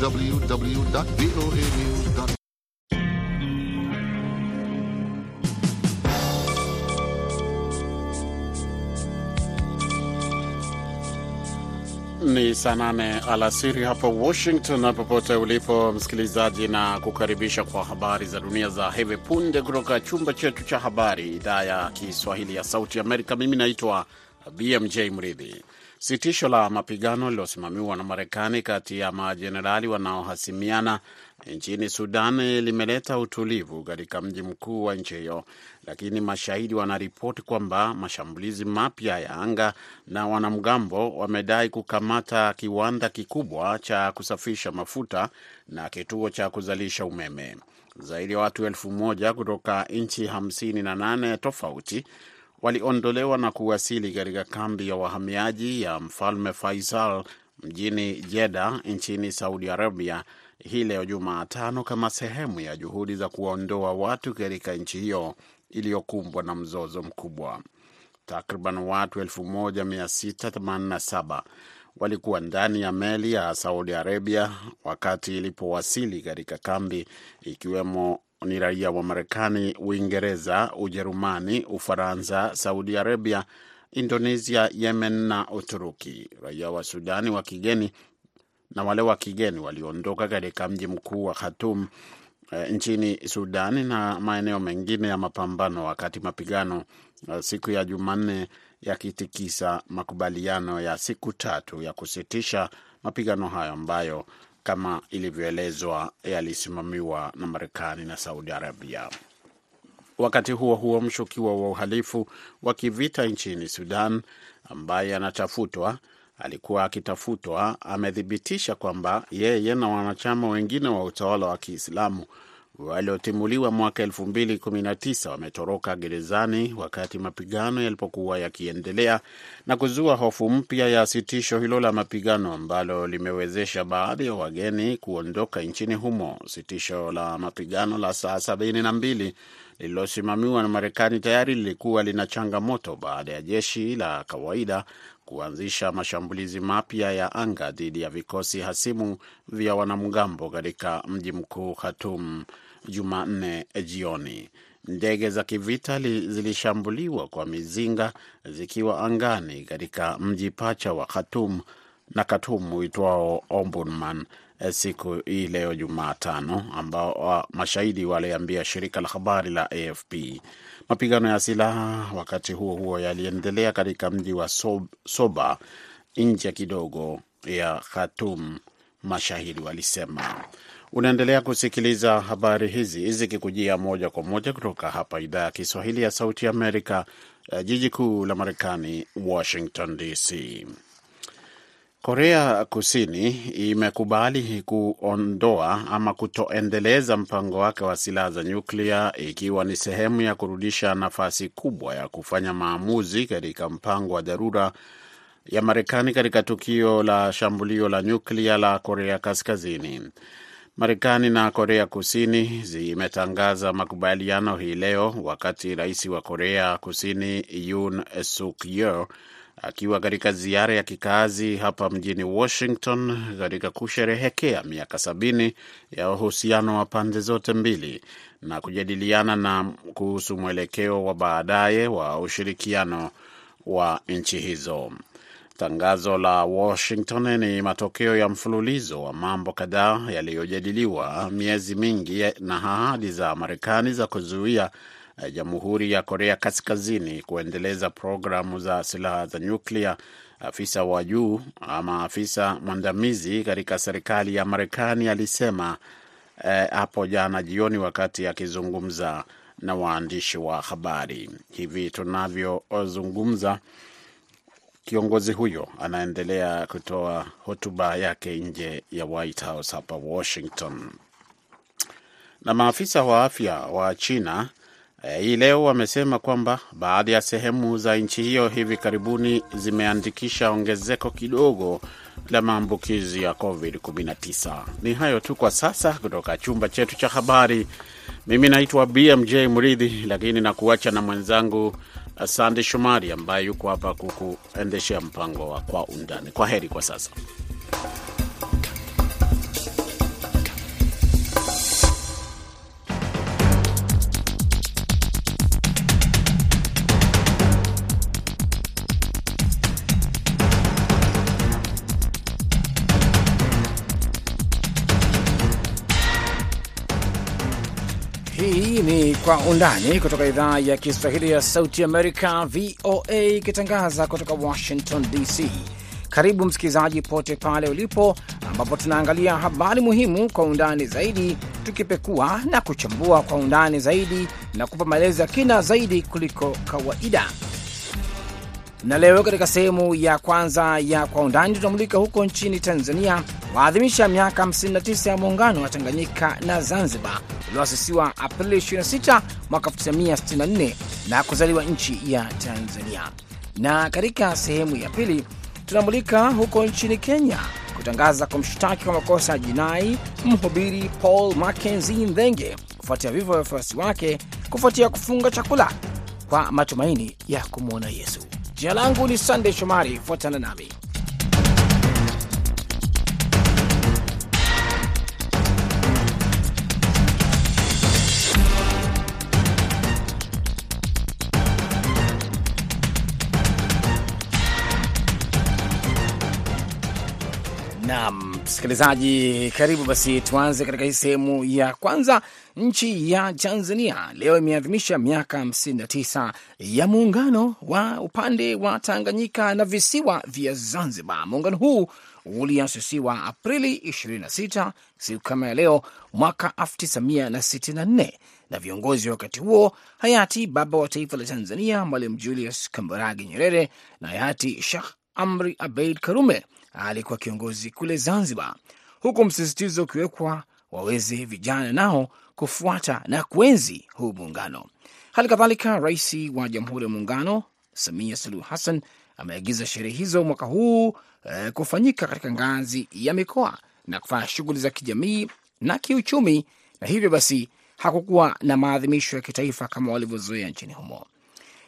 www.voanews.com. Ni saa nane alasiri hapa Washington, na popote ulipo msikilizaji, na kukaribisha kwa habari za dunia za hivi punde kutoka chumba chetu cha habari, idhaa ya Kiswahili ya Sauti Amerika. Mimi naitwa BMJ Mridhi. Sitisho la mapigano lililosimamiwa na Marekani kati ya majenerali wanaohasimiana nchini Sudan limeleta utulivu katika mji mkuu wa nchi hiyo, lakini mashahidi wanaripoti kwamba mashambulizi mapya ya anga na wanamgambo wamedai kukamata kiwanda kikubwa cha kusafisha mafuta na kituo cha kuzalisha umeme. Zaidi ya watu elfu moja kutoka nchi hamsini na nane tofauti waliondolewa na kuwasili katika kambi ya wahamiaji ya Mfalme Faisal mjini Jeddah nchini Saudi Arabia hii leo Jumatano, kama sehemu ya juhudi za kuwaondoa watu katika nchi hiyo iliyokumbwa na mzozo mkubwa. Takriban watu 1687 walikuwa ndani ya meli ya Saudi Arabia wakati ilipowasili katika kambi, ikiwemo ni raia wa Marekani, Uingereza, Ujerumani, Ufaransa, Saudi Arabia, Indonesia, Yemen na Uturuki. Raia wa Sudani wa kigeni na wale wa kigeni waliondoka katika mji mkuu wa Khartoum e, nchini Sudani na maeneo mengine ya mapambano, wakati mapigano e, siku ya Jumanne yakitikisa makubaliano ya siku tatu ya kusitisha mapigano hayo ambayo kama ilivyoelezwa yalisimamiwa na Marekani na Saudi Arabia. Wakati huo huo, mshukiwa wa uhalifu wa kivita nchini Sudan ambaye anatafutwa alikuwa akitafutwa amethibitisha kwamba yeye na wanachama wengine wa utawala wa Kiislamu waliotimuliwa mwaka elfu mbili kumi na tisa wametoroka gerezani wakati mapigano yalipokuwa yakiendelea na kuzua hofu mpya ya sitisho hilo la mapigano ambalo limewezesha baadhi ya wageni kuondoka nchini humo. Sitisho la mapigano la saa sabini na mbili lililosimamiwa na Marekani tayari lilikuwa lina changamoto baada ya jeshi la kawaida kuanzisha mashambulizi mapya ya anga dhidi ya vikosi hasimu vya wanamgambo katika mji mkuu Khartoum Jumanne jioni. Ndege za kivita zilishambuliwa kwa mizinga zikiwa angani katika mji pacha wa Khartoum na Khartoum uitwao Omdurman siku hii leo Jumatano, ambao mashahidi waliambia shirika la habari la AFP. Mapigano ya silaha wakati huo huo yaliendelea katika mji wa Soba nje kidogo ya Khartoum, mashahidi walisema. Unaendelea kusikiliza habari hizi zikikujia moja kwa moja kutoka hapa idhaa ya Kiswahili ya Sauti Amerika, jiji kuu la Marekani, Washington DC. Korea Kusini imekubali kuondoa ama kutoendeleza mpango wake wa silaha za nyuklia ikiwa ni sehemu ya kurudisha nafasi kubwa ya kufanya maamuzi katika mpango wa dharura ya Marekani katika tukio la shambulio la nyuklia la Korea Kaskazini. Marekani na Korea Kusini zimetangaza makubaliano hii leo wakati rais wa Korea Kusini Yoon Suk Yeol akiwa katika ziara ya kikazi hapa mjini Washington katika kusherehekea miaka sabini ya uhusiano wa pande zote mbili na kujadiliana na kuhusu mwelekeo wa baadaye wa ushirikiano wa nchi hizo. Tangazo la Washington ni matokeo ya mfululizo wa mambo kadhaa yaliyojadiliwa miezi mingi na ahadi za Marekani za kuzuia Jamhuri ya Korea Kaskazini kuendeleza programu za silaha za nyuklia. Afisa wa juu ama afisa mwandamizi katika serikali ya Marekani alisema hapo eh, jana jioni wakati akizungumza na waandishi wa habari. Hivi tunavyozungumza, kiongozi huyo anaendelea kutoa hotuba yake nje ya White House hapa Washington. Na maafisa wa afya wa China hii leo wamesema kwamba baadhi ya sehemu za nchi hiyo hivi karibuni zimeandikisha ongezeko kidogo la maambukizi ya COVID-19. Ni hayo tu kwa sasa kutoka chumba chetu cha habari. Mimi naitwa BMJ Mridhi, lakini nakuacha na mwenzangu Sande Shomari ambaye yuko hapa kukuendeshea mpango wa Kwa Undani. Kwa heri kwa sasa. Kwa Undani kutoka idhaa ya Kiswahili ya Sauti Amerika, VOA, ikitangaza kutoka Washington DC. Karibu msikilizaji pote pale ulipo, ambapo tunaangalia habari muhimu kwa undani zaidi, tukipekua na kuchambua kwa undani zaidi na kupa maelezo ya kina zaidi kuliko kawaida. Na leo katika sehemu ya kwanza ya Kwa Undani tunamulika huko nchini Tanzania, waadhimisha miaka 59 ya muungano wa Tanganyika na Zanzibar ulioasisiwa Aprili 26 mwaka 1964 na kuzaliwa nchi ya Tanzania. Na katika sehemu ya pili tunamulika huko nchini Kenya kutangaza kumshtaki kwa makosa ya jinai mhubiri Paul Mackenzie Nthenge kufuatia vifo vya wafuasi wake kufuatia kufunga chakula kwa matumaini ya kumwona Yesu. Jina langu ni Sandey Shomari, fuatana nami. Msikilizaji, karibu basi. Tuanze katika hii sehemu ya kwanza. Nchi ya Tanzania leo imeadhimisha miaka 59 ya muungano wa upande wa Tanganyika na visiwa vya Zanzibar. Muungano huu uliasisiwa Aprili 26 siku kama ya leo mwaka 1964 na viongozi wa wakati huo hayati baba wa taifa la Tanzania Mwalimu Julius Kambarage Nyerere na hayati Sheikh Amri Abeid Karume alikuwa kiongozi kule Zanzibar, huku msisitizo ukiwekwa waweze vijana nao kufuata na kuenzi huu muungano. Hali kadhalika, rais wa Jamhuri ya Muungano Samia Suluhu Hassan ameagiza sherehe hizo mwaka huu eh, kufanyika katika ngazi ya mikoa na kufanya shughuli za kijamii na kiuchumi, na hivyo basi hakukuwa na maadhimisho ya kitaifa kama walivyozoea nchini humo.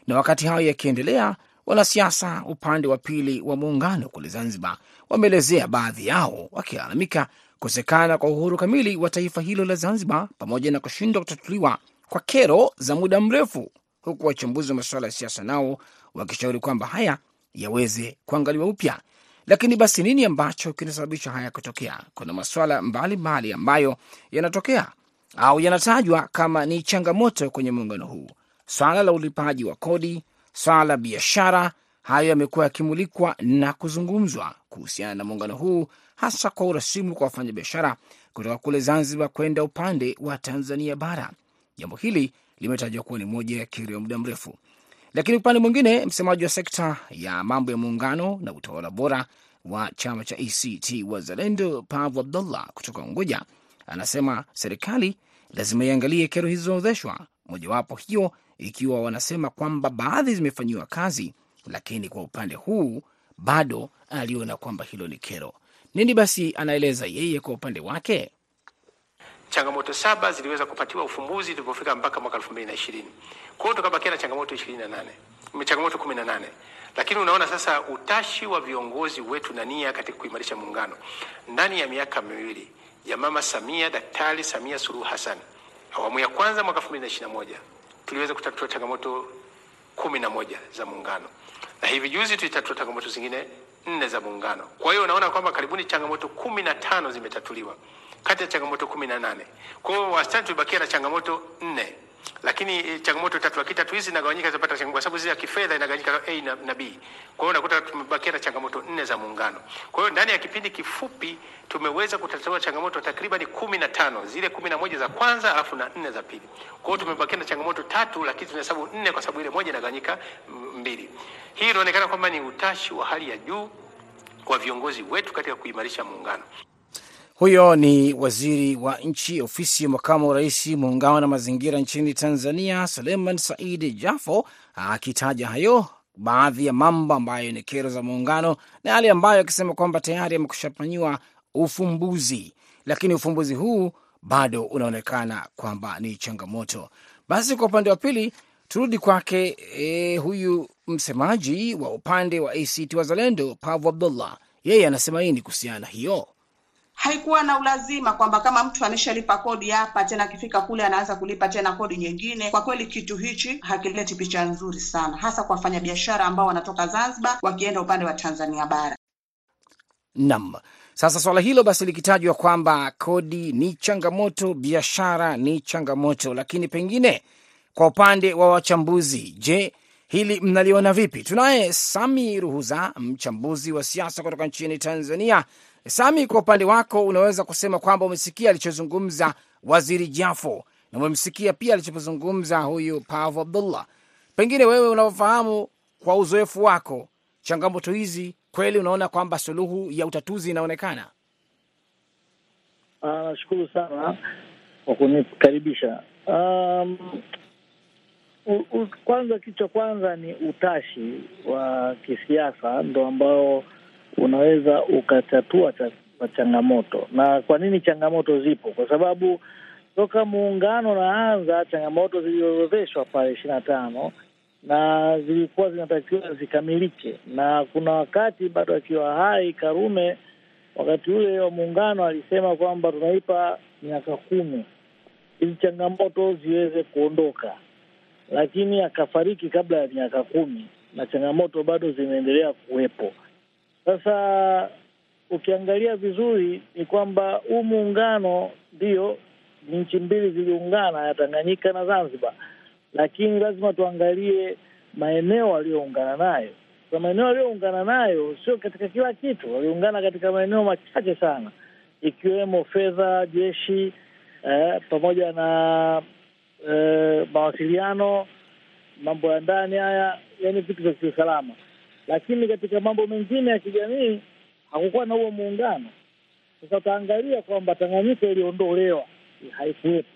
Na wakati hayo yakiendelea, wanasiasa upande wa pili wa muungano kule Zanzibar wameelezea baadhi yao wakilalamika kukosekana kwa uhuru kamili wa taifa hilo la Zanzibar pamoja na kushindwa kutatuliwa kwa kero za muda mrefu, huku wachambuzi wa masuala ya siasa nao wakishauri kwamba haya yaweze kuangaliwa upya. Lakini basi nini ambacho kinasababisha haya kutokea? Kuna masuala mbalimbali ambayo yanatokea au yanatajwa kama ni changamoto kwenye muungano huu, swala la ulipaji wa kodi swala la biashara. Hayo yamekuwa yakimulikwa na kuzungumzwa kuhusiana na muungano huu, hasa kwa urasimu kwa wafanyabiashara kutoka kule Zanzibar kwenda upande wa Tanzania bara. Jambo hili limetajwa kuwa ni moja ya kero ya muda mrefu. Lakini upande mwingine, msemaji wa sekta ya mambo ya muungano na utawala bora wa chama cha ACT Wazalendo, Pavu Abdullah kutoka Unguja, anasema serikali lazima iangalie kero hizo zinaorodheshwa, mojawapo hiyo ikiwa wanasema kwamba baadhi zimefanyiwa kazi, lakini kwa upande huu bado aliona kwamba hilo ni kero. Nini basi anaeleza yeye kwa upande wake? Changamoto saba ziliweza kupatiwa ufumbuzi tulipofika mpaka mwaka 2020. Kwa hiyo tukabakia na changamoto 28. Changamoto 18. Lakini unaona sasa utashi wa viongozi wetu na nia katika kuimarisha muungano ndani ya miaka miwili ya Mama Samia, Daktari Samia Suluhu Hassan, awamu ya kwanza mwaka 2021 tuliweza kutatua changamoto kumi na moja za muungano na hivi juzi tulitatua changamoto zingine nne za muungano. Kwa hiyo unaona kwamba karibuni changamoto kumi na tano zimetatuliwa kati ya changamoto kumi na nane. Kwa hiyo wastani tulibakia na changamoto nne, lakini e, changamoto tatu lakini tatu hizi zinagawanyika zipata changamoto kwa sababu zile ya kifedha inagawanyika A na, na B. Kwa hiyo unakuta tumebakia na changamoto nne za muungano. Kwa hiyo ndani ya kipindi kifupi tumeweza kutatua changamoto takriban kumi na tano, zile kumi na moja za kwanza alafu na nne za pili. Kwa hiyo tumebakia na changamoto tatu, lakini tunahesabu nne kwa sababu ile moja inagawanyika mbili. Hii inaonekana kwamba ni utashi wa hali ya juu kwa viongozi wetu katika kuimarisha muungano. Huyo ni waziri wa nchi ofisi ya makamu wa rais muungano na mazingira nchini Tanzania, Suleiman Said Jafo, akitaja hayo baadhi ya mambo ambayo ni kero za muungano na yale ambayo akisema kwamba tayari amekushafanyiwa ufumbuzi, lakini ufumbuzi huu bado unaonekana kwamba ni changamoto. Basi kwa upande wa pili turudi kwake e, huyu msemaji wa upande wa ACT Wazalendo Pavu Abdullah, yeye anasema nini kuhusiana na hiyo? Haikuwa na ulazima kwamba kama mtu ameshalipa kodi hapa tena akifika kule anaanza kulipa tena kodi nyingine. Kwa kweli kitu hichi hakileti picha nzuri sana, hasa kwa wafanyabiashara ambao wanatoka Zanzibar wakienda upande wa Tanzania bara. Naam. Sasa swala hilo basi likitajwa kwamba kodi ni changamoto, biashara ni changamoto, lakini pengine kwa upande wa wachambuzi, je, hili mnaliona vipi? Tunaye Sami Ruhuza, mchambuzi wa siasa kutoka nchini Tanzania. Sami, kwa upande wako unaweza kusema kwamba umesikia alichozungumza Waziri Jafo na umemsikia pia alichozungumza huyu Pavu Abdullah. Pengine wewe unaofahamu kwa uzoefu wako changamoto hizi, kweli unaona kwamba suluhu ya utatuzi inaonekana? Nashukuru sana kwa kunikaribisha. Um, kwanza kitu cha kwanza ni utashi wa kisiasa ndo ambao unaweza ukatatua cha, changamoto. Na kwa nini changamoto zipo? Kwa sababu toka muungano naanza, changamoto ziliorodheshwa pale ishirini na tano na zilikuwa zinatakiwa zikamilike, na kuna wakati bado akiwa hai Karume wakati ule wa muungano alisema kwamba tunaipa miaka kumi hizi changamoto ziweze kuondoka, lakini akafariki kabla ya miaka kumi na changamoto bado zimeendelea kuwepo. Sasa ukiangalia vizuri ni kwamba huu muungano ndio nchi mbili ziliungana ya Tanganyika na Zanzibar, lakini lazima tuangalie maeneo aliyoungana nayo. Kwa maeneo aliyoungana nayo sio katika kila kitu, waliungana katika maeneo machache sana, ikiwemo fedha, jeshi eh, pamoja na eh, mawasiliano, mambo ya ndani haya, yani vitu vya kiusalama. Lakini katika mambo mengine ya kijamii hakukuwa na huo muungano. Sasa utaangalia kwamba Tanganyika iliondolewa, haikuwepo.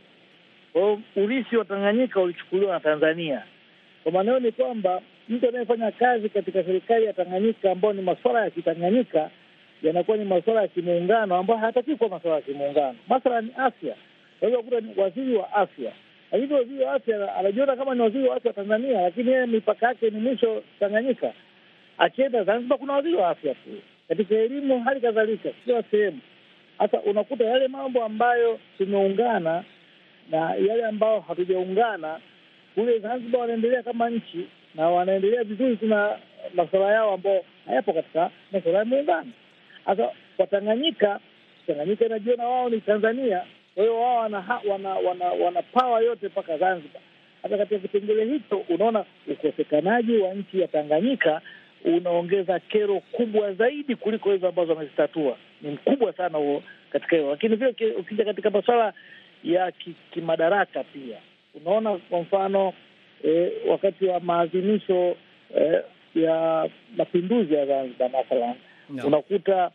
Kwa hiyo urithi wa Tanganyika ulichukuliwa na Tanzania. Kwa maana ni kwamba mtu anayefanya kazi katika serikali ya Tanganyika ambayo ni masuala ya kitanganyika yanakuwa ni masuala ya kimuungano ambayo hayatakiwi kuwa masuala ya kimuungano. Masala ni afya, unaweza kukuta ni waziri wa afya, lakini waziri wa afya anajiona kama ni waziri wa afya wa Tanzania, lakini yeye mipaka yake ni mwisho Tanganyika. Akienda Zanzibar kuna waziri wa afya tu, katika elimu hali kadhalika, kila sehemu. Hasa unakuta yale mambo ambayo tumeungana na yale ambayo hatujaungana kule Zanzibar wanaendelea kama nchi na wanaendelea vizuri, tuna masuala yao ambayo hayapo katika masuala ya muungano. Sasa kwa Tanganyika, Tanganyika inajiona wao ni Tanzania, kwa hiyo wao wana wana, wana, wana pawa yote mpaka Zanzibar. Hata katika kipengele hicho unaona ukosekanaji wa nchi ya Tanganyika unaongeza kero kubwa zaidi kuliko hizo ambazo wamezitatua. Ni mkubwa sana huo katika hiyo, lakini vile ukija katika masuala ya kimadaraka pia unaona kwa mfano eh, wakati wa maadhimisho eh, ya mapinduzi ya Zanzibar mathalan no. unakuta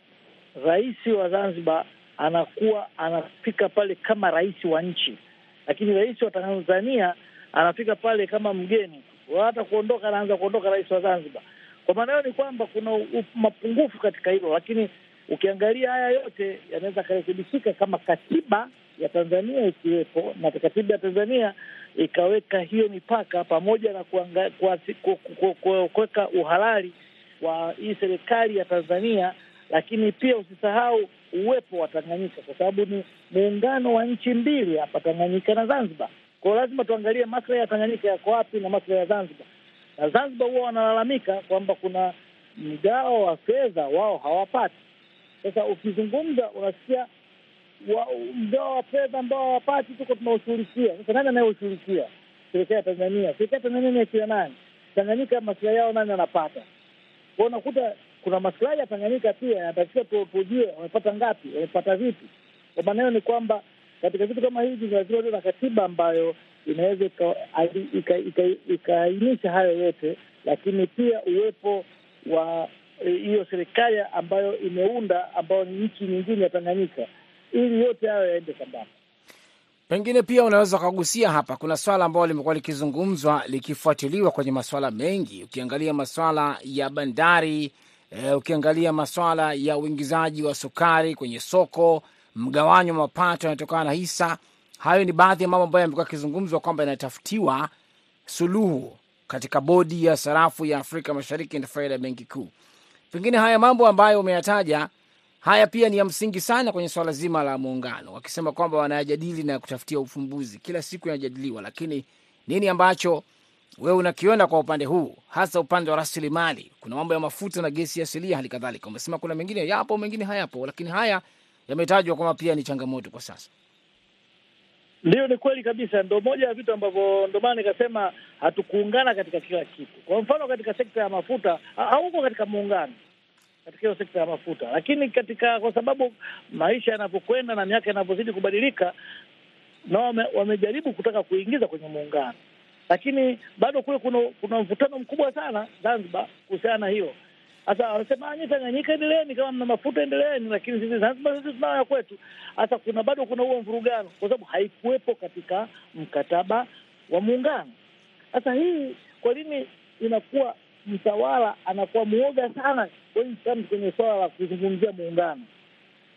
rais wa Zanzibar anakuwa anafika pale kama rais wa nchi, lakini rais wa Tanzania anafika pale kama mgeni. Hata kuondoka anaanza kuondoka rais wa Zanzibar. Kwa maana hiyo ni kwamba kuna mapungufu katika hilo, lakini ukiangalia haya yote yanaweza akarekebishika kama katiba ya Tanzania ikiwepo na katiba ya Tanzania ikaweka hiyo mipaka pamoja na kuweka uhalali wa hii serikali ya Tanzania, lakini pia usisahau uwepo wa Tanganyika kwa sababu ni muungano wa nchi mbili hapa, Tanganyika na Zanzibar. Kwao lazima tuangalie maslahi ya Tanganyika yako wapi na maslahi ya Zanzibar. Na Zanzibar huwa wanalalamika kwamba kuna mgao wa fedha wao hawapati. Sasa ukizungumza unasikia mgao wa fedha ambao hawapati, tuko tunaushughulikia. Sasa nani anayeushughulikia? Serikali ya Tanzania. Serikali ya Tanzania ni akina nani? Tanganyika maslahi yao nani anapata? Kwa unakuta kuna maslahi ya Tanganyika pia yanatakiwa tujue wamepata ngapi, wamepata vipi. Kwa maana hiyo ni kwamba katika vitu kama hivi lazima na katiba ambayo inaweza ikaainisha hayo yote, lakini pia uwepo wa hiyo serikali ambayo imeunda ambayo ni nchi nyingine ya Tanganyika ili yote hayo yaende sambamba. Pengine pia unaweza ukagusia hapa, kuna swala ambalo limekuwa likizungumzwa likifuatiliwa kwenye maswala mengi, ukiangalia maswala ya bandari e, ukiangalia maswala ya uingizaji wa sukari kwenye soko, mgawanyo wa mapato yanayotokana na hisa. Hayo ni baadhi ya mambo ambayo yamekuwa yakizungumzwa kwamba yanatafutiwa suluhu katika bodi ya sarafu ya Afrika Mashariki na faida ya benki kuu. Pengine haya mambo ambayo umeyataja haya pia ni ya msingi sana kwenye swala zima la muungano, wakisema kwamba wanayajadili na kutafutia ufumbuzi. Kila siku yanajadiliwa, lakini nini ambacho wewe unakiona kwa upande huu, hasa upande wa rasilimali? Kuna mambo ya mafuta na gesi asilia, hali kadhalika. Umesema kuna mengine yapo, mengine hayapo, lakini haya yametajwa kwamba pia ni changamoto kwa sasa. Ndiyo, ni kweli kabisa. Ndo moja ya vitu ambavyo, ndo maana nikasema hatukuungana katika kila kitu. Kwa mfano, katika sekta ya mafuta hauko katika muungano katika hiyo sekta ya mafuta, lakini katika, kwa sababu maisha yanavyokwenda na miaka inavyozidi kubadilika, na wame, wamejaribu kutaka kuingiza kwenye muungano, lakini bado kule kuna kuna mvutano mkubwa sana Zanzibar kuhusiana na hiyo. Sasa wanasema nyi Tanganyika endeleeni, kama mna mafuta endeleeni, lakini sisi Zanzibar sisi tunao ya kwetu. Sasa kuna bado kuna huo mvurugano, kwa sababu haikuwepo katika mkataba wa muungano. Sasa hii kwa nini inakuwa mtawala anakuwa mwoga sana kwenye suala la kuzungumzia muungano?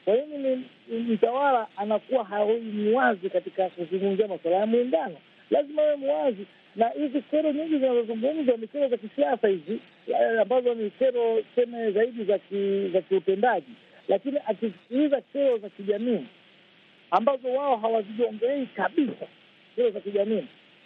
Kwa nini mtawala anakuwa hawi wazi katika kuzungumzia masuala ya muungano? Lazima awe mwazi na hizi kero nyingi zinazozungumzwa ni kero za kisiasa hizi ambazo ni kero seme zaidi za ki, za kiutendaji, lakini akisikiliza kero za kijamii ambazo wao hawaziongelei kabisa, kero za kijamii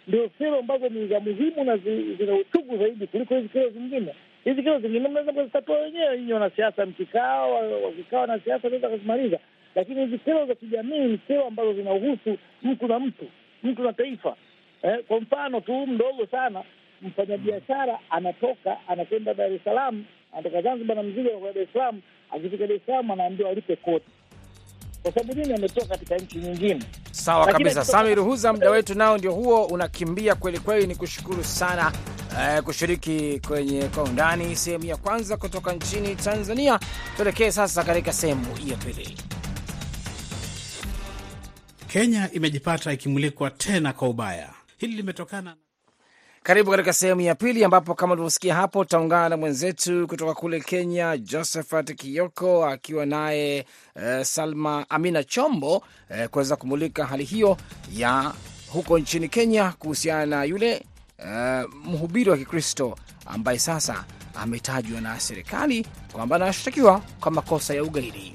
ndio kero ambazo ni za muhimu na zina uchungu zaidi kuliko hizi kero zingine. Hizi kero zingine mnaweza kuzitatua wenyewe nyinyi wanasiasa, mkikaa wakikaa wanasiasa wanaweza kuzimaliza, lakini hizi kero za kijamii ni kero ambazo zinahusu mtu na mtu, mtu na taifa. Eh, kwa mfano tu mdogo sana, mfanyabiashara anatoka anakwenda Dar es Salaam, anatoka Zanzibar na mzigo anakwenda Dar es Salaam. Akifika Dar es Salaam anaambiwa alipe kodi. Kwa sababu nini? Ametoka katika nchi nyingine. Sawa kabisa, Sami Ruhuza, muda wetu nao ndio huo unakimbia kweli kweli. Ni kushukuru sana eh, kushiriki kwenye kwa undani sehemu ya kwanza kutoka nchini Tanzania. Tuelekee sasa katika sehemu ya pili. Kenya imejipata ikimulikwa tena kwa ubaya. Hili limetokana karibu katika sehemu ya pili ambapo kama ulivyosikia hapo utaungana na mwenzetu kutoka kule Kenya, Josephat Kioko akiwa naye uh, Salma Amina Chombo uh, kuweza kumulika hali hiyo ya huko nchini Kenya kuhusiana na yule uh, mhubiri wa Kikristo ambaye sasa ametajwa na serikali kwamba anashtakiwa kwa makosa ya ugaidi.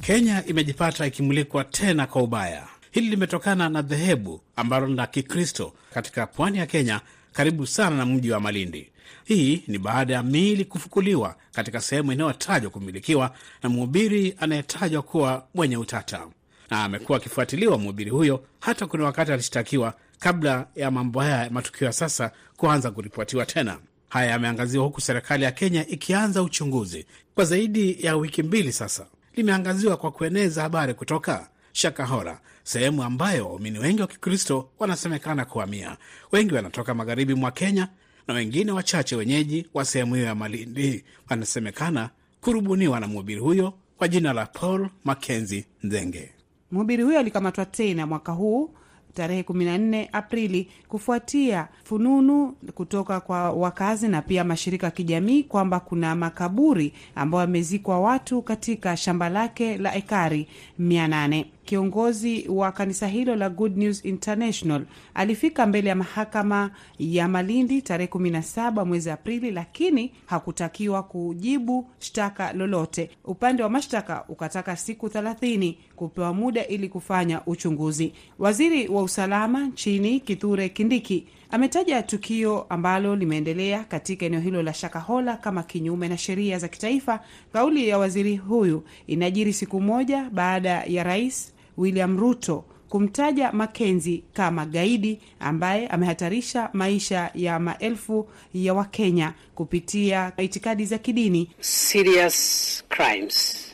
Kenya imejipata ikimulikwa tena kwa ubaya. Hili limetokana na dhehebu ambalo la Kikristo katika pwani ya Kenya, karibu sana na mji wa Malindi. Hii ni baada ya miili kufukuliwa katika sehemu inayotajwa kumilikiwa na mhubiri anayetajwa kuwa mwenye utata, na amekuwa akifuatiliwa mhubiri huyo. Hata kuna wakati alishtakiwa kabla ya mambo haya ya matukio ya sasa kuanza kuripotiwa tena. Haya yameangaziwa huku serikali ya Kenya ikianza uchunguzi kwa zaidi ya wiki mbili sasa. Limeangaziwa kwa kueneza habari kutoka Shakahola, sehemu ambayo waumini wengi wa Kikristo wanasemekana kuhamia. Wengi wanatoka magharibi mwa Kenya na wengine wachache wenyeji wa sehemu hiyo ya Malindi wanasemekana kurubuniwa na mhubiri huyo kwa jina la Paul Mackenzie Nzenge. Mhubiri huyo alikamatwa tena mwaka huu tarehe 14 Aprili kufuatia fununu kutoka kwa wakazi na pia mashirika ya kijamii kwamba kuna makaburi ambayo yamezikwa watu katika shamba lake la ekari 800. Kiongozi wa kanisa hilo la Good News International alifika mbele ya mahakama ya Malindi tarehe 17 mwezi Aprili, lakini hakutakiwa kujibu shtaka lolote. Upande wa mashtaka ukataka siku 30 kupewa muda ili kufanya uchunguzi. Waziri wa usalama nchini Kithure Kindiki ametaja tukio ambalo limeendelea katika eneo hilo la Shakahola kama kinyume na sheria za kitaifa. Kauli ya waziri huyu inajiri siku moja baada ya rais William Ruto kumtaja Makenzi kama gaidi ambaye amehatarisha maisha ya maelfu ya Wakenya kupitia itikadi za kidini. Serious crimes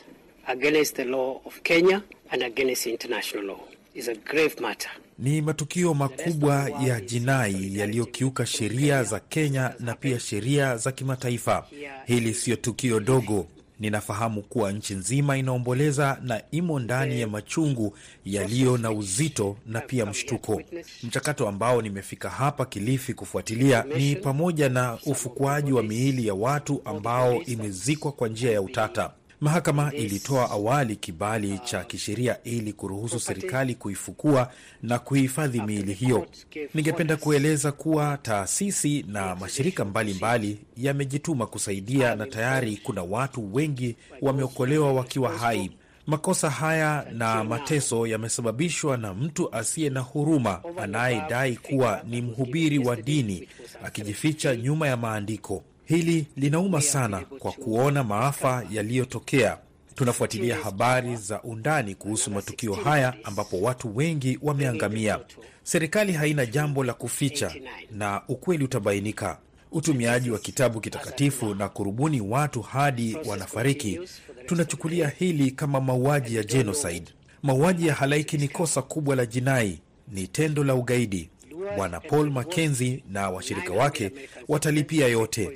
against the law of Kenya and against international law is a grave matter. Ni matukio makubwa ya jinai yaliyokiuka sheria za Kenya na pia sheria za kimataifa. Hili siyo tukio dogo. Ninafahamu kuwa nchi nzima inaomboleza na imo ndani ya machungu yaliyo na uzito na pia mshtuko. Mchakato ambao nimefika hapa Kilifi kufuatilia ni pamoja na ufukuaji wa miili ya watu ambao imezikwa kwa njia ya utata. Mahakama ilitoa awali kibali cha kisheria ili kuruhusu serikali kuifukua na kuhifadhi miili hiyo. Ningependa kueleza kuwa taasisi na mashirika mbalimbali yamejituma kusaidia na tayari kuna watu wengi wameokolewa wakiwa hai. Makosa haya na mateso yamesababishwa na mtu asiye na huruma anayedai kuwa ni mhubiri wa dini akijificha nyuma ya maandiko. Hili linauma sana kwa kuona maafa yaliyotokea. Tunafuatilia habari za undani kuhusu matukio haya ambapo watu wengi wameangamia. Serikali haina jambo la kuficha na ukweli utabainika. Utumiaji wa kitabu kitakatifu na kurubuni watu hadi wanafariki, tunachukulia hili kama mauaji ya genocide. Mauaji ya halaiki ni kosa kubwa la jinai, ni tendo la ugaidi. Bwana Paul Mackenzie na washirika wake watalipia yote.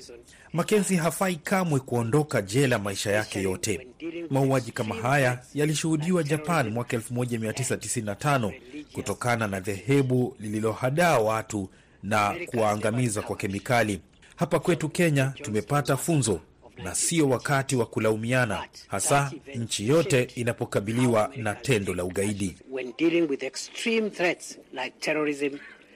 Mackenzie hafai kamwe kuondoka jela maisha yake yote. Mauaji kama haya yalishuhudiwa Japan mwaka 1995 kutokana na dhehebu lililohadaa watu na kuwaangamiza kwa kemikali. Hapa kwetu Kenya tumepata funzo na sio wakati wa kulaumiana, hasa nchi yote inapokabiliwa na tendo la ugaidi.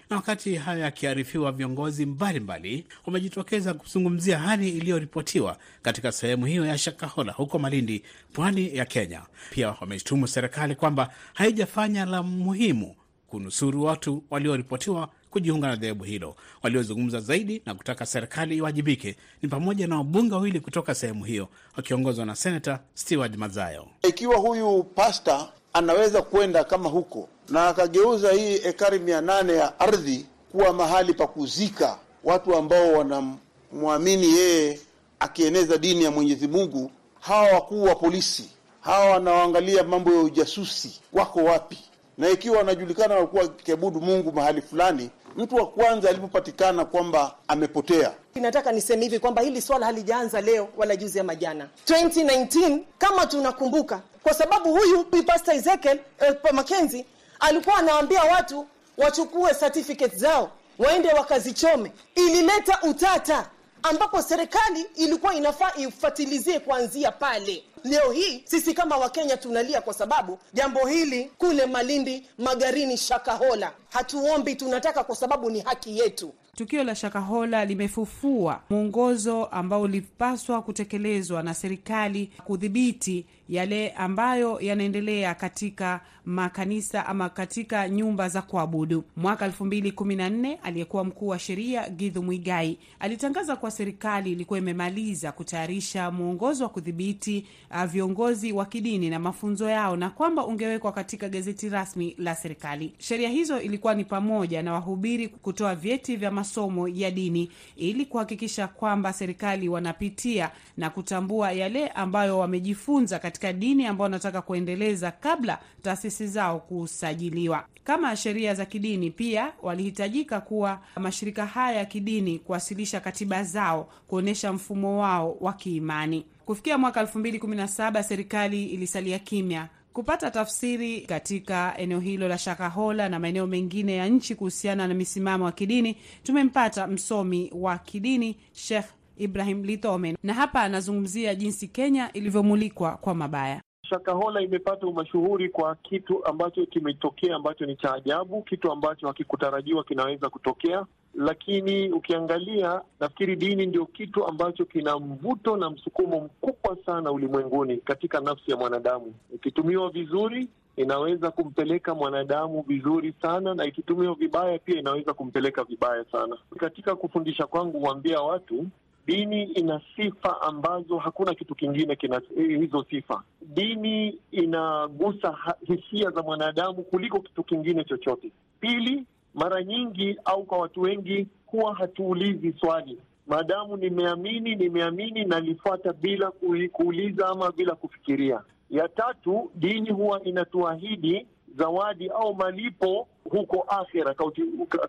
Na wakati hayo yakiarifiwa, viongozi mbalimbali wamejitokeza kuzungumzia hali iliyoripotiwa katika sehemu hiyo ya Shakahola huko Malindi, pwani ya Kenya. Pia wameshtumu serikali kwamba haijafanya la muhimu kunusuru watu walioripotiwa kujiunga na dhehebu hilo. Waliozungumza zaidi na kutaka serikali iwajibike ni pamoja na wabunge wawili kutoka sehemu hiyo wakiongozwa na Senata Stewart Mazayo. Ikiwa huyu pasta anaweza kwenda kama huko na akageuza hii ekari mia nane ya ardhi kuwa mahali pa kuzika watu ambao wanamwamini yeye akieneza dini ya Mwenyezi Mungu, hawa wakuu wa polisi hawa wanaoangalia mambo ya ujasusi wako wapi? Na ikiwa wanajulikana walikuwa wakiabudu Mungu mahali fulani, mtu wa kwanza alipopatikana kwamba amepotea Nataka niseme hivi kwamba hili swala halijaanza leo wala juzi ama jana. 2019 kama tunakumbuka, kwa sababu huyu Pastor Ezekiel eh, Mackenzie alikuwa anawaambia watu wachukue certificate zao waende wakazichome. Ilileta utata ambapo serikali ilikuwa inafaa ifuatilizie kuanzia pale. Leo hii sisi kama Wakenya tunalia kwa sababu jambo hili kule Malindi, Magarini, Shakahola hatuombi, tunataka kwa sababu ni haki yetu. Tukio la Shakahola limefufua mwongozo ambao ulipaswa kutekelezwa na serikali kudhibiti yale ambayo yanaendelea katika makanisa ama katika nyumba za kuabudu. Mwaka 2014 aliyekuwa mkuu wa sheria Githu Mwigai alitangaza kuwa serikali ilikuwa imemaliza kutayarisha mwongozo wa kudhibiti uh, viongozi wa kidini na mafunzo yao na kwamba ungewekwa katika gazeti rasmi la serikali. Sheria hizo ilikuwa ni pamoja na wahubiri kutoa vyeti vya masomo ya dini ili kuhakikisha kwamba serikali wanapitia na kutambua yale ambayo wamejifunza katika dini ambao wanataka kuendeleza kabla taasisi zao kusajiliwa. Kama sheria za kidini, pia walihitajika kuwa mashirika haya ya kidini kuwasilisha katiba zao kuonyesha mfumo wao wa kiimani. Kufikia mwaka 2017 serikali ilisalia kimya kupata tafsiri katika eneo hilo la Shakahola na maeneo mengine ya nchi kuhusiana na misimamo ya kidini. Tumempata msomi wa kidini Sheikh Ibrahim Litome, na hapa anazungumzia jinsi Kenya ilivyomulikwa kwa mabaya. Shakahola imepata umashuhuri kwa kitu ambacho kimetokea ambacho ni cha ajabu, kitu ambacho hakikutarajiwa kinaweza kutokea. Lakini ukiangalia, nafikiri dini ndio kitu ambacho kina mvuto na msukumo mkubwa sana ulimwenguni katika nafsi ya mwanadamu. Ikitumiwa vizuri inaweza kumpeleka mwanadamu vizuri sana, na ikitumiwa vibaya pia inaweza kumpeleka vibaya sana. Katika kufundisha kwangu, huambia watu dini ina sifa ambazo hakuna kitu kingine kina hizo sifa. Dini inagusa hisia za mwanadamu kuliko kitu kingine chochote. Pili, mara nyingi au kwa watu wengi huwa hatuulizi swali, maadamu nimeamini, nimeamini nalifuata bila kuuliza ama bila kufikiria. Ya tatu, dini huwa inatuahidi zawadi au malipo huko akhera,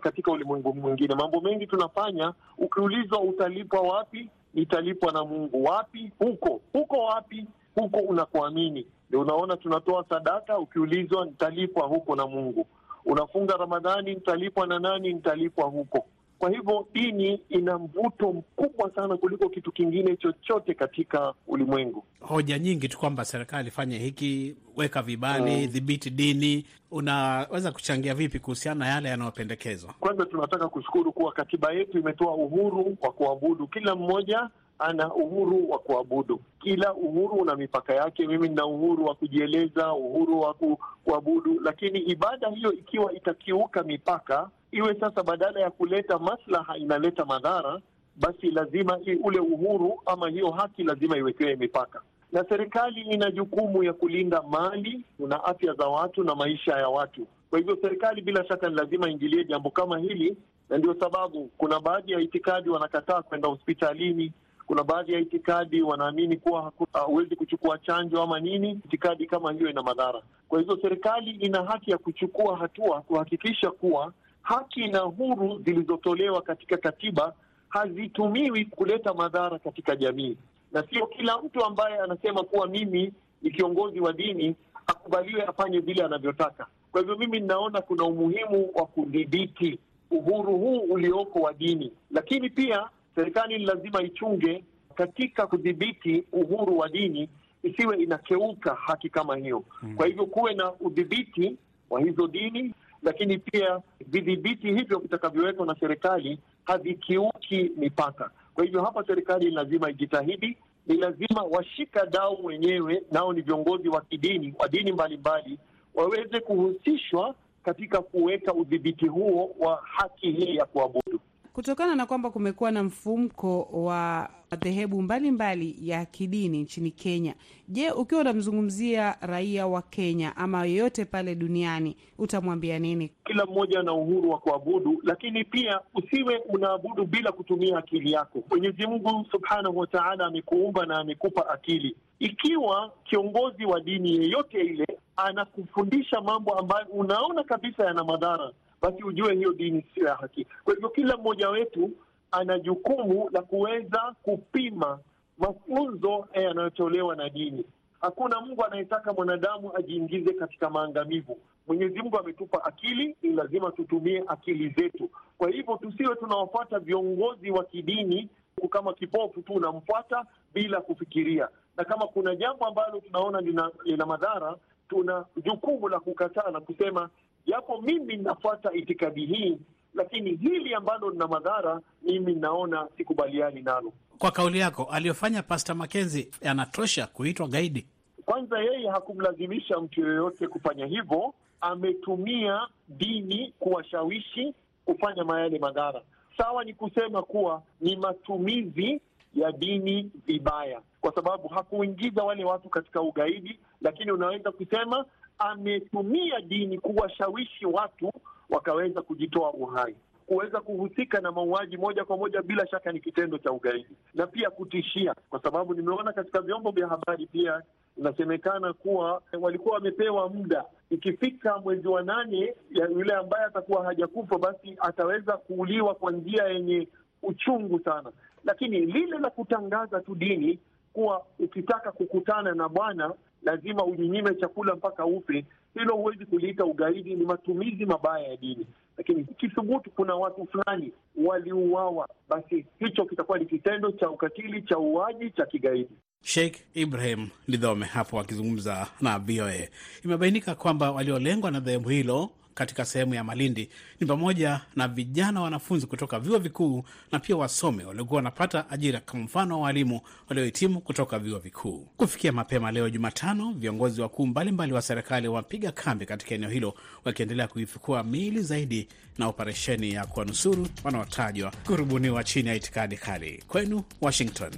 katika ulimwengu mwingine. Mambo mengi tunafanya, ukiulizwa utalipwa wapi, nitalipwa na Mungu. Wapi? Huko. Huko wapi? Huko unakuamini. Ndio unaona tunatoa sadaka, ukiulizwa nitalipwa huko na Mungu. Unafunga Ramadhani, nitalipwa na nani? Nitalipwa huko. Kwa hivyo dini ina mvuto mkubwa sana kuliko kitu kingine chochote katika ulimwengu. Hoja nyingi tu kwamba serikali ifanye hiki, weka vibali, dhibiti dini. Unaweza kuchangia vipi kuhusiana na yale yanayopendekezwa? Kwanza tunataka kushukuru kuwa katiba yetu imetoa uhuru wa kuabudu kila mmoja ana uhuru wa kuabudu. Kila uhuru una mipaka yake. Mimi nina uhuru wa kujieleza, uhuru wa kuabudu, lakini ibada hiyo ikiwa itakiuka mipaka, iwe sasa badala ya kuleta maslaha inaleta madhara, basi lazima ule uhuru ama hiyo haki lazima iwekewe mipaka, na serikali ina jukumu ya kulinda mali na afya za watu na maisha ya watu. Kwa hivyo serikali bila shaka ni lazima ingilie jambo kama hili, na ndio sababu kuna baadhi ya itikadi wanakataa kwenda hospitalini kuna baadhi ya itikadi wanaamini kuwa hauwezi uh, kuchukua chanjo ama nini. Itikadi kama hiyo ina madhara. Kwa hivyo serikali ina haki ya kuchukua hatua kuhakikisha kuwa haki na huru zilizotolewa katika katiba hazitumiwi kuleta madhara katika jamii, na sio kila mtu ambaye anasema kuwa mimi ni kiongozi wa dini akubaliwe afanye vile anavyotaka. Kwa hivyo mimi ninaona kuna umuhimu wa kudhibiti uhuru huu ulioko wa dini, lakini pia serikali ni lazima ichunge katika kudhibiti uhuru wa dini, isiwe inakeuka haki kama hiyo. Mm. Kwa hivyo kuwe na udhibiti wa hizo dini, lakini pia vidhibiti hivyo vitakavyowekwa na serikali havikiuki mipaka. Kwa hivyo hapa serikali lazima ijitahidi, ni lazima washika dau wenyewe, nao ni viongozi wa kidini wa dini mbalimbali, waweze kuhusishwa katika kuweka udhibiti huo wa haki hii ya kuabudu kutokana na kwamba kumekuwa na mfumko wa madhehebu mbalimbali ya kidini nchini Kenya. Je, ukiwa unamzungumzia raia wa Kenya ama yeyote pale duniani utamwambia nini? Kila mmoja ana uhuru wa kuabudu, lakini pia usiwe unaabudu bila kutumia akili yako. Mwenyezi Mungu Subhanahu wa Ta'ala amekuumba na amekupa akili. Ikiwa kiongozi wa dini yeyote ile anakufundisha mambo ambayo unaona kabisa yana madhara basi ujue hiyo dini sio ya haki. Kwa hivyo kila mmoja wetu ana jukumu la kuweza kupima mafunzo yanayotolewa na dini. Hakuna Mungu anayetaka mwanadamu ajiingize katika maangamivu. Mwenyezi Mungu ametupa akili, ni lazima tutumie akili zetu. Kwa hivyo tusiwe tunawafuata viongozi wa kidini kama kipofu tu, unamfuata bila kufikiria, na kama kuna jambo ambalo tunaona lina, lina madhara, tuna jukumu la kukataa na kusema japo mimi ninafuata itikadi hii, lakini hili ambalo lina madhara, mimi naona sikubaliani nalo. Kwa kauli yako, aliyofanya Pasta Makenzi anatosha kuitwa gaidi? Kwanza, yeye hakumlazimisha mtu yoyote kufanya hivyo. Ametumia dini kuwashawishi kufanya mayale madhara. Sawa ni kusema kuwa ni matumizi ya dini vibaya, kwa sababu hakuingiza wale watu katika ugaidi, lakini unaweza kusema ametumia dini kuwashawishi watu wakaweza kujitoa uhai. Kuweza kuhusika na mauaji moja kwa moja, bila shaka ni kitendo cha ugaidi, na pia kutishia, kwa sababu nimeona katika vyombo vya habari pia inasemekana kuwa walikuwa wamepewa muda, ikifika mwezi wa nane, yule ambaye atakuwa hajakufa basi ataweza kuuliwa kwa njia yenye uchungu sana. Lakini lile la kutangaza tu dini kuwa ukitaka kukutana na Bwana lazima ujinyime chakula mpaka ufe, hilo huwezi kuliita ugaidi, ni matumizi mabaya ya dini. Lakini kithubutu kuna watu fulani waliuawa, basi hicho kitakuwa ni kitendo cha ukatili cha uaji cha kigaidi. Sheikh Ibrahim Lidhome hapo akizungumza na VOA. Imebainika kwamba waliolengwa na dhehebu hilo katika sehemu ya Malindi ni pamoja na vijana wanafunzi kutoka vyuo vikuu na pia wasome waliokuwa wanapata ajira, kwa mfano wa walimu waliohitimu kutoka vyuo vikuu. Kufikia mapema leo Jumatano, viongozi wakuu mbalimbali wa serikali wapiga kambi katika eneo hilo wakiendelea kuifukua miili zaidi na operesheni ya kuwanusuru wanaotajwa kurubuniwa chini ya itikadi kali. Kwenu Washington.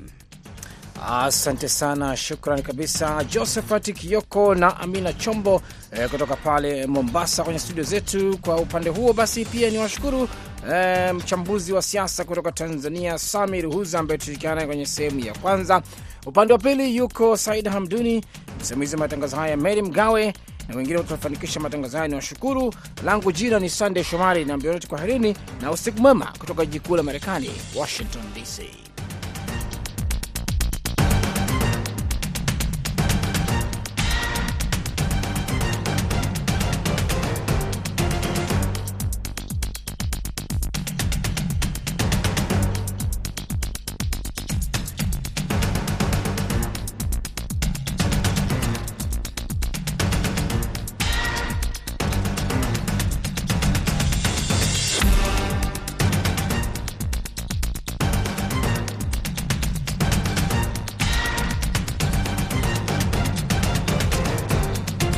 Asante sana, shukran kabisa Josephat Kioko na Amina Chombo eh, kutoka pale Mombasa kwenye studio zetu. Kwa upande huo basi, pia ni washukuru eh, mchambuzi wa siasa kutoka Tanzania Samir Huza ambaye tushirikiana kwenye sehemu ya kwanza. Upande wa pili yuko Said Hamduni, msimamizi wa matangazo haya Mary Mgawe na wengine watafanikisha matangazo haya. Ni washukuru langu jina ni Sandey Shomari na mbiote, kwaherini na usiku mwema kutoka jiji kuu la Marekani, Washington DC.